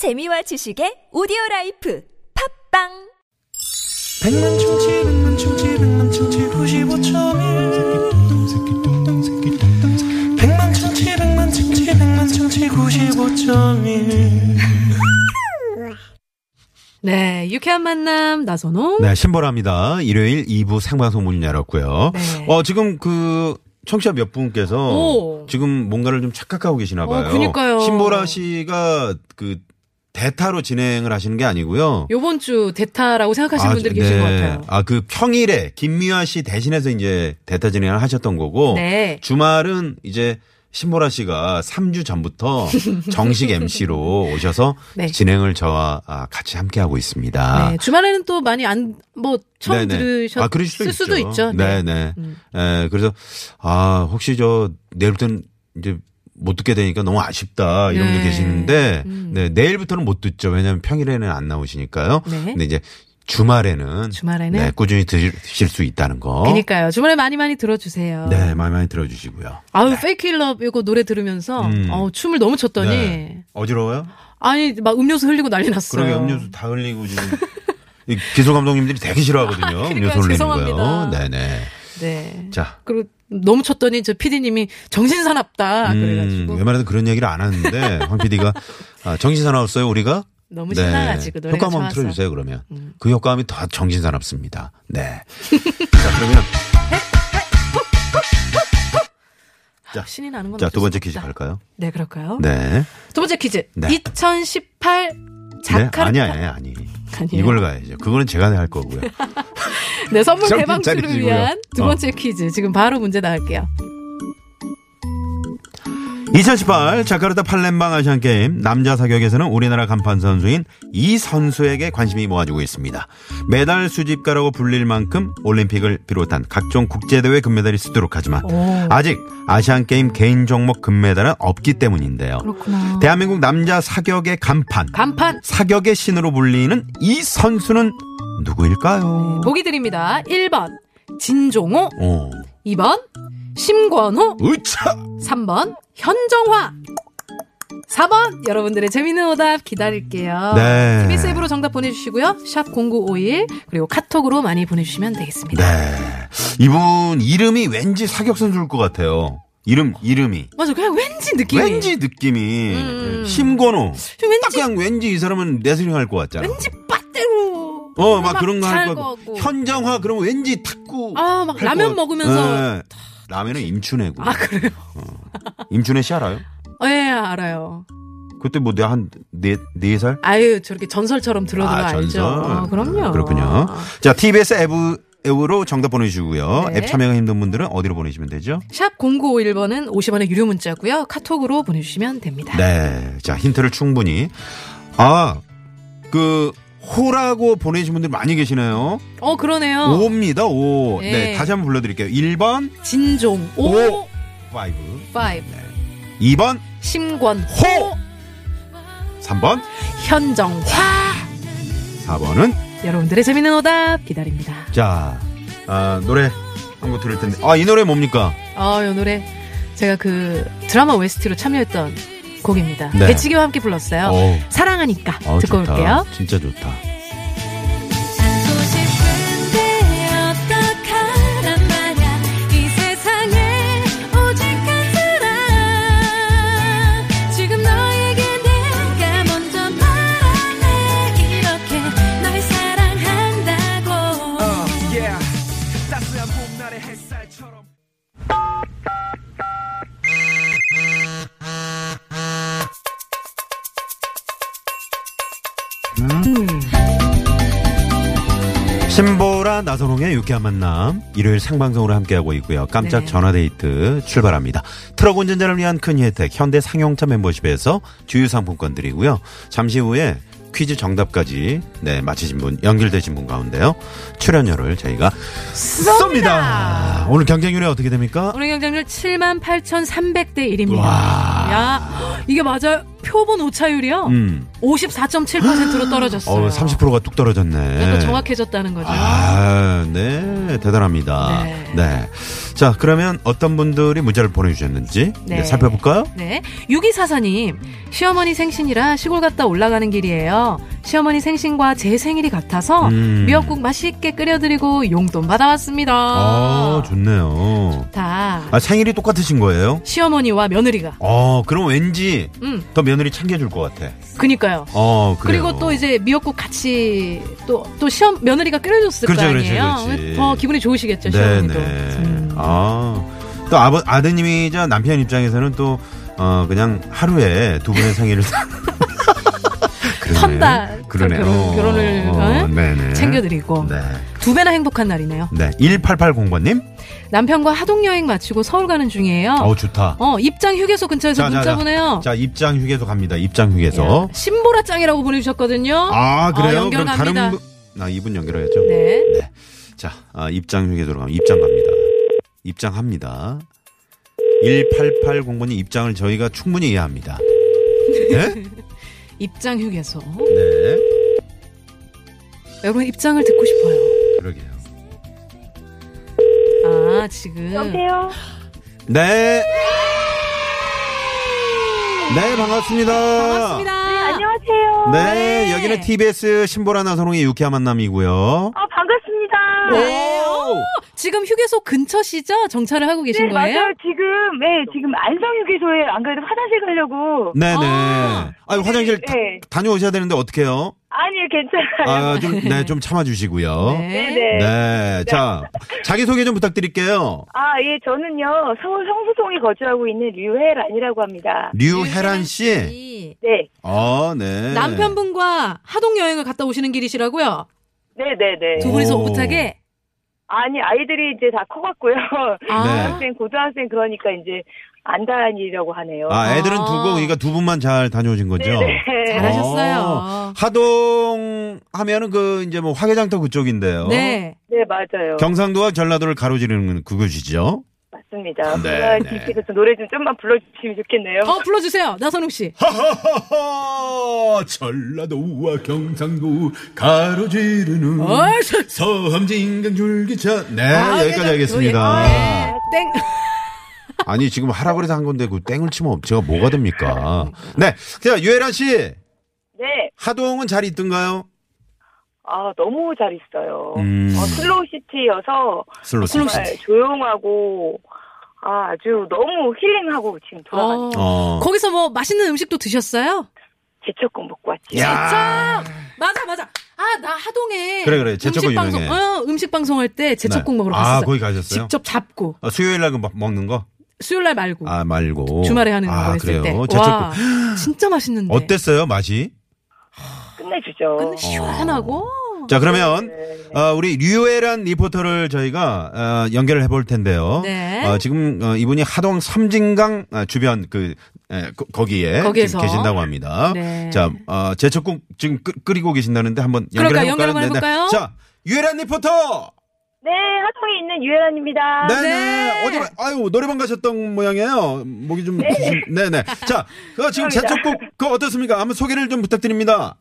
재미와 지식의 오디오 라이프 팝빵 백만 충치 백만 충치 백만 충치 95.1 백만 충치 백만 충치 백만 충치 95.1 네, 유쾌한 만남 나선홍. 네, 신보라입니다. 일요일 2부 생방송 문 열었고요. 네. 어, 지금 그 청취자 몇 분께서 오. 지금 뭔가를 좀 착각하고 계시나 봐요. 어, 그니까요. 신보라 씨가 그 대타로 진행을 하시는 게 아니고요. 요번 주 대타라고 생각하시는 분들이 계신 것 같아요. 아, 그 평일에 김미화 씨 대신해서 이제 대타 진행을 하셨던 거고 네. 주말은 이제 신보라 씨가 3주 전부터 정식 MC로 오셔서 네. 진행을 저와 아, 같이 함께 하고 있습니다. 네, 주말에는 또 많이 안, 뭐, 처음 네네. 들으셨을 아, 그럴 수도, 수도 있죠. 있죠. 네, 네. 네. 에, 그래서 아, 혹시 저 내일부터는 이제 못 듣게 되니까 너무 아쉽다 이런 네. 분들 계시는데 음. 네, 내일부터는 못 듣죠. 왜냐하면 평일에는 안 나오시니까요. 네. 근데 이제 주말에는 주말에는? 네, 꾸준히 드실 수 있다는 거. 그니까요. 주말에 많이 많이 들어주세요. 네, 많이 많이 들어주시고요. 아우, 페이크 힐럽 이거 노래 들으면서, 음. 어우, 춤을 너무 췄더니, 네. 어지러워요? 아니, 막 음료수 흘리고 난리 났어요. 그러게 음료수 다 흘리고 지금 이 기소 감독님들이 되게 싫어하거든요. 그러니까요. 음료수 흘리는 죄송합니다. 거요. 네네. 네. 자, 그리고 너무 쳤더니 저 피디님이 정신사납다. 음, 그래가지고. 웬만해도 그런 얘기를 안 하는데 황 PD가 아, 정신사나웠어요 우리가? 너무 신나가지고 노래가 효과음 한번. 음. 틀어주세요 그러면 그 효과음이 더 정신사납습니다. 네. 자 그러면 자, 신이 나는 건 자 두 번째 수 퀴즈. 갈까요? 네, 그럴까요? 네. 두 번째 퀴즈. 네. 2018 네? 자카르타. 아니 아니 아니. 아니에요? 이걸 가야죠. 그거는 제가 할 거고요. 네, 선물 대방출을. 위한 두 어. 번째 퀴즈. 지금 바로 문제 나갈게요. 2018 자카르타 팔렘방 아시안 게임 남자 사격에서는 우리나라 간판 선수인 이 선수에게 관심이 모아지고 있습니다. 메달 수집가라고 불릴 만큼 올림픽을 비롯한 각종 국제대회 금메달이 쓰도록 하지만 오. 아직 아시안 게임 개인 종목 금메달은 없기 때문인데요. 그렇구나. 대한민국 남자 사격의 간판, 간판. 사격의 신으로 불리는 이 선수는 누구일까요? 보기 드립니다. 1번 진종호, 오, 2번 심권호, 으차! 3번 현정화. 4번 여러분들의 재미있는 오답 기다릴게요. 네. TBS 앱으로 정답 보내주시고요. 샵 0951 그리고 카톡으로 많이 보내주시면 되겠습니다. 네. 이분 이름이 왠지 사격 선수일 것 같아요. 이름, 이름이. 맞아, 그냥 왠지 느낌이. 왠지 느낌이 음. 심건호 좀 왠지 딱 그냥 왠지 이 사람은 레슬링 할 것 같잖아. 왠지 빠떼로. 어, 막 그런 거 할 거고. 거고. 현정화 그러면 왠지 탁구. 아, 막할 라면 것- 먹으면서. 네. 라면은 임춘애고. 아, 그래요? 임춘애 씨 알아요? 어, 예, 알아요. 그때 뭐 내가 한네 네 살? 아유, 저렇게 전설처럼 들어도 아, 알죠. 전설. 아, 그럼요. 아, 그렇군요. 자, TBS 앱 앱으로 정답 보내주시고요. 네. 앱 참여가 힘든 분들은 어디로 보내시면 되죠? 샵 0951번은 50원의 유료 문자고요. 카톡으로 보내주시면 됩니다. 네. 자, 힌트를 충분히. 아, 그, 호라고 보내주신 분들 많이 계시네요. 어, 그러네요. 오 5입니다, 5. 네. 네. 다시 한번 불러드릴게요. 1번, 진종, 오, 오. 5. 5. 2번, 심권, 호. 3번, 현정화. 4번은, 여러분들의 재밌는 오답 기다립니다. 자, 아, 노래 한 곡 들을 텐데. 아, 이 노래 뭡니까? 아, 이 노래 제가 그 드라마 OST로 참여했던 곡입니다. 네. 배치기와 함께 불렀어요. 어우. 사랑하니까 어, 듣고 좋다. 올게요. 진짜 좋다. 나선홍의 유쾌한 만남 일요일 생방송으로 함께하고 있고요. 깜짝 네. 전화데이트 출발합니다. 트럭 운전자를 위한 큰 혜택 현대 상용차 멤버십에서 주유 상품권 드리고요. 잠시 후에 퀴즈 정답까지 네 맞히신 분 연결되신 분 가운데요. 출연료를 저희가 쏩니다. 오늘 경쟁률이 어떻게 됩니까? 오늘 경쟁률 78,300대 1입니다. 와. 야, 이게 맞아요? 표본 오차율이요. 음. 54.7%로 떨어졌어요. 어, 30%가 뚝 떨어졌네. 그러니까 정확해졌다는 거죠. 아, 네. 대단합니다. 네. 네. 자, 그러면 어떤 분들이 문자를 보내주셨는지 네, 네. 살펴볼까요? 네. 6244님, 시어머니 생신이라 시골 갔다 올라가는 길이에요. 시어머니 생신과 제 생일이 같아서 음. 미역국 맛있게 끓여드리고 용돈 받아왔습니다. 아, 좋네요. 다 아, 생일이 똑같으신 거예요? 시어머니와 며느리가. 어, 그럼 왠지 음, 더 며느리 챙겨줄 것 같아. 그니까 요. 어, 그래요. 그리고 또 이제 미역국 같이 또, 또 시험, 며느리가 끓여줬을 그렇죠, 거 그렇죠, 아니에요. 그렇지. 더 기분이 좋으시겠죠, 네네. 시어머니도. 음. 아, 또 아버, 아드님이 자 남편 입장에서는 또, 어, 그냥 하루에 두 분의 생일을. 턴다. 그러네. 결혼- 어, 결혼을, 어, 어? 네네. 챙겨드리고. 네. 두 배나 행복한 날이네요. 네. 1880번님? 남편과 하동여행 마치고 서울 가는 중이에요. 어, 좋다. 어, 입장 휴게소 근처에서 문자 보내요. 자, 입장 휴게소 갑니다. 입장 휴게소. 야, 신보라 짱이라고 보내주셨거든요. 아, 그래요? 어, 그럼 다른 연결갑니다. 분, 아, 이분 연결해야죠. 네. 네. 자, 아, 입장 휴게소로 가면 입장 갑니다. 입장합니다. 1880번님 입장을 저희가 충분히 이해합니다. 네? 입장 휴게소. 네. 여러분 입장을 듣고 싶어요. 그러게요. 아, 지금. 여보세요? 네. 네, 반갑습니다. 반갑습니다. 안녕하세요. 네, 네. 여기는 TBS 신보라 나선홍의 유쾌한 만남이고요. 아, 반갑습니다. 네. 어, 지금 휴게소 근처시죠? 정차를 하고 계신 네, 거예요? 맞아요. 지금, 네, 지금 안성 휴게소에 안 그래도 화장실 가려고. 네네. 아. 아, 니 화장실 다, 네. 다녀오셔야 되는데 어떡해요? 아니, 괜찮아요. 아, 좀, 네, 좀 참아주시고요. 네. 네네. 네. 자, 자기소개 좀 부탁드릴게요. 아, 예, 저는요, 서울 성수동에 거주하고 있는 류혜란이라고 합니다. 류혜란 씨. 씨. 네, 어, 네. 남편분과 하동 여행을 갔다 오시는 길이시라고요? 네네네. 두 분이서 오. 오붓하게? 아니, 아이들이 이제 다 커갔고요. 아. 네. 중학생, 고등학생 그러니까 이제 안 다니려고 하네요. 아, 애들은 아. 두고, 그러니까 두 분만 잘 다녀오신 거죠? 네네. 잘하셨어요. 어, 하동 하면은 그, 이제 뭐 화개장터 그쪽인데요. 네. 네, 맞아요. 경상도와 전라도를 가로지르는 그곳이죠. 맞습니다. 네, 네, 네. 님께서 좀 노래 좀 좀만 불러주시면 좋겠네요. 어, 불러주세요. 나선욱 씨. 하하하하 전라도와 경상도 가로지르는 어, 저- 서함 진강 줄기차 네 아, 여기까지 네, 하겠습니다 네. 땡. 아니 지금 하라 그래서 한 건데 그 땡을 치면 제가 뭐가 됩니까 네 자 유혜란 씨 네. 하동은 잘 있던가요 아, 너무 잘 있어요. 음. 어, 슬로우 시티여서 슬로 정말 조용하고 아, 아주 너무 힐링하고 지금 돌아가는 어. 어. 거기서 뭐 맛있는 음식도 드셨어요? 재첩국 먹고 왔지. 야 맞아, 맞아. 아, 나 하동에. 그래, 그래. 재첩국 음식 방송, 유명해. 어, 음식 방송할 때 재첩국 네. 먹으러 아, 갔었어요. 거기 가셨어요? 직접 잡고. 어, 수요일 날그 먹는 거? 수요일 날 말고. 아 말고 주말에 하는 거 아, 했을 그래요? 때. 재첩국 와, 진짜 맛있는데. 어땠어요 맛이? 끝내주죠. 근데 시원하고. 자 그러면 네. 어, 우리 류혜란 리포터를 저희가 어, 연결을 해볼 텐데요. 네. 어, 지금 어, 이분이 하동 삼진강 어, 주변 그 에, 거, 거기에 거기에서. 지금 계신다고 합니다. 네. 자 어, 제철국 지금 끓, 끓이고 계신다는데 한번? 연결해 볼까요? 한번 해볼까요? 자 유혜란 리포터. 네, 하동에 있는 유혜란입니다. 네네. 네. 어디 가- 아유 노래방 가셨던 모양이에요. 목이 좀 네. 네네. 자, 그 지금. 재첩국 그 어떻습니까? 한번 소개를 좀 부탁드립니다.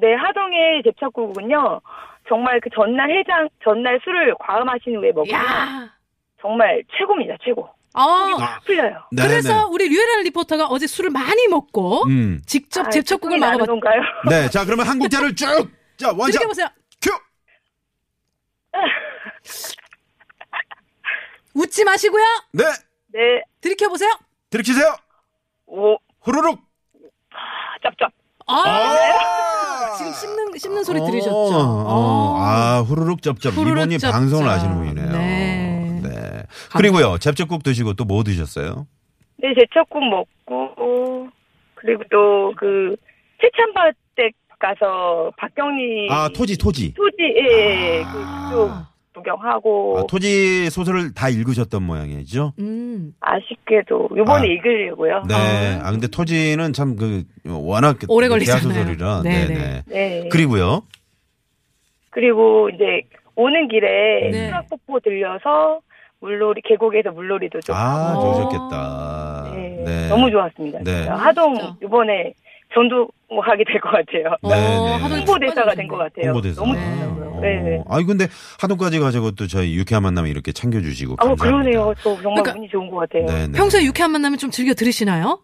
네, 하동의 재첩국은요. 정말 그 전날 해장, 전날 술을 과음하신 후에 먹으면 야. 정말 최고입니다, 최고. 어. 확 풀려요. 네네. 그래서 우리 류혜란 리포터가 어제 술을 많이 먹고 음. 직접 아, 재첩국을 먹어봤. 건가요? 네. 자 그러면 한 국자를 쭉. 자 원샷 이렇게 보세요. 큐. 웃지 마시고요. 네. 네, 들이켜 보세요. 들키세요. 오, 후루룩. 짭짭. 아, 아! 지금 씹는 씹는 소리 어, 들으셨죠? 어, 어. 아, 후루룩 쩝쩝. 후루룩 이분이 쩝쩝. 방송을 아시는 분이네요. 네. 네. 그리고요, 잡채국 드시고 또 뭐 드셨어요? 네, 제철국 먹고, 그리고 또 그, 세찬바댁 가서 박경리. 아, 토지, 토지. 토지, 예, 예. 아. 그쪽 구경하고. 아, 토지 소설을 다 읽으셨던 모양이죠? 음. 아쉽게도 요번에 아. 읽으려고요. 네. 아, 근데 토지는 참 그, 워낙 그 오래 걸리잖아요. 대하소설이라. 네, 네, 네. 네. 네. 그리고요. 그리고 이제 오는 길에 네. 수락폭포 들려서 물놀이 계곡에서 물놀이도 좀 아, 하고 어. 좋으셨겠다. 네, 네. 너무 좋았습니다. 네. 진짜. 하동. 이번에 전도하게 될 것 같아요. 어, 네, 네. 홍보대사가 쭉된 것. 같아요. 홍보대사. 너무 네. 좋더라고요. 어. 네. 아니 근데 하동까지 가지고 또 저희 유쾌한 만남에 이렇게 챙겨주시고 아, 감사합니다. 그러네요. 저 정말 그러니까- 운이 좋은 것 같아요. 네, 네. 평소에 유쾌한 만남을 좀 즐겨 들으시나요?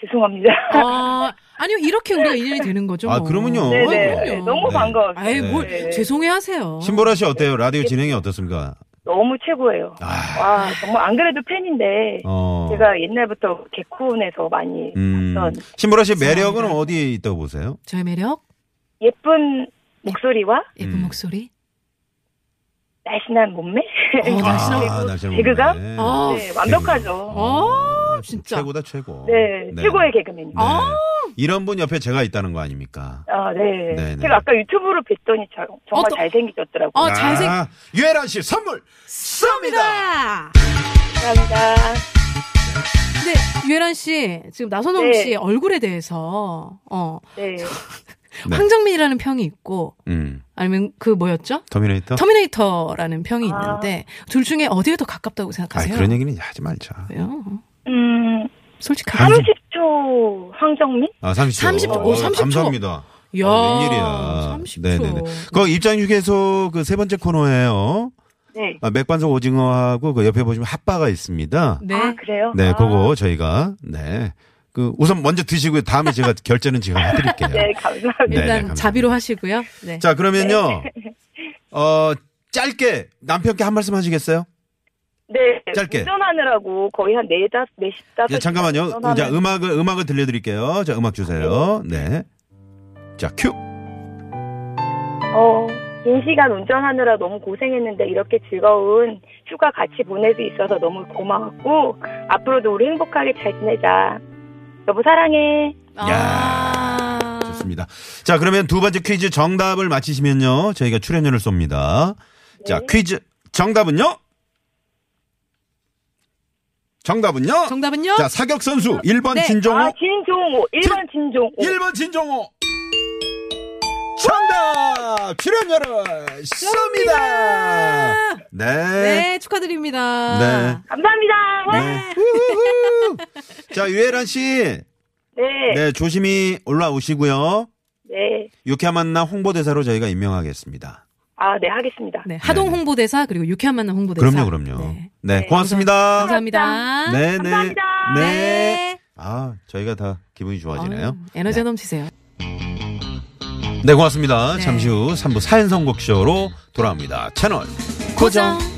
죄송합니다. 아, 아니요, 이렇게 우리가 인연이 되는 거죠. 아, 뭐. 그러면요. 네네. 그럼요. 네, 너무 네. 반가워요. 아이, 뭘, 네. 죄송해 하세요. 신보라 씨 어때요? 라디오 진행이 어떻습니까? 너무 최고예요. 아, 와, 정말 안 그래도 팬인데 어. 제가 옛날부터 개콘에서 많이 음. 봤던 신보라 씨 매력은 죄송합니다. 어디에 있다고 보세요? 저의 매력, 예쁜 목소리와 예쁜 음. 목소리. 날씬한 몸매 어, 날씬한 아, 날씬한 개그감 몸매. 아, 네, 완벽하죠. 어, 진짜. 최고다 최고. 네, 최고의 개그맨입니다. 네. 이런 분 옆에 제가 있다는 거 아닙니까? 아, 네. 네, 네. 제가 아까 유튜브로 뵀더니 자- 정말 어, 또- 잘생기셨더라고요. 어, 잘생- 아, 유혜란 씨 선물 쏩니다. 쏩니다! 감사합니다. 근데, 유혜란 씨, 지금 나선홍 네. 씨 얼굴에 대해서, 어, 네. 네. 황정민이라는 평이 있고, 음. 아니면 그 뭐였죠? 터미네이터? 터미네이터라는 평이 아. 있는데, 둘 중에 어디에 더 가깝다고 아, 생각하세요? 그런 얘기는 하지 말자. 왜요? 음, 솔직하게. 30초 황정민? 아, 30초. 30초. 오, 30초. 감사합니다. 이야, 아, 웬일이야. 30초. 네네네. 그 입장 휴게소 그 세 번째 코너예요. 네. 아, 맥반석 오징어하고 그 옆에 보시면 핫바가 있습니다. 네. 아, 그래요? 네, 아, 그거 저희가 네. 그 우선 먼저 드시고요. 다음에 제가 결제는 지금 해드릴게요. 네, 감사합니다. 네, 일단 감사합니다. 자비로 하시고요. 네. 자, 그러면요. 어, 짧게 남편께 한 말씀 하시겠어요? 네. 짧게. 운전하느라고 거의 한 4, 5, 4, 5, 예, 잠깐만요. 자, 음악을 음악을 들려 드릴게요. 자, 음악 주세요. 네. 자, 큐. 어, 긴 시간 운전하느라 너무 고생했는데 이렇게 즐거운 휴가 같이 보낼 수 있어서 너무 고마웠고 앞으로도 우리 행복하게 잘 지내자. 여보 사랑해. 아. 좋습니다. 자, 그러면 두 번째 퀴즈 정답을 맞히시면요. 저희가 출연료를 쏩니다. 자, 네. 퀴즈 정답은요? 정답은요? 정답은요? 자, 사격 선수 1번 네. 진종호, 아, 진종호. 1번 진종호. 1번 진종호. 정답! 출연료를 쏩니다! 네. 네, 축하드립니다. 네. 감사합니다. 와. 네. 우후후. 자, 유혜란 씨. 네. 네. 네, 조심히 올라오시고요. 네. 유쾌한 만남 홍보대사로 저희가 임명하겠습니다. 아, 네, 하겠습니다. 네, 하동 네. 홍보대사 그리고 유쾌한 만남 홍보대사. 그럼요, 그럼요. 네. 네, 네. 고맙습니다. 감사합니다. 네, 네. 감사합니다. 네. 네. 아, 저희가 다 기분이 좋아지네요. 아유, 에너지가 넘치세요. 네, 고맙습니다. 네. 잠시 후 3부 사연 선곡쇼로 돌아옵니다. 채널 고정. 고정.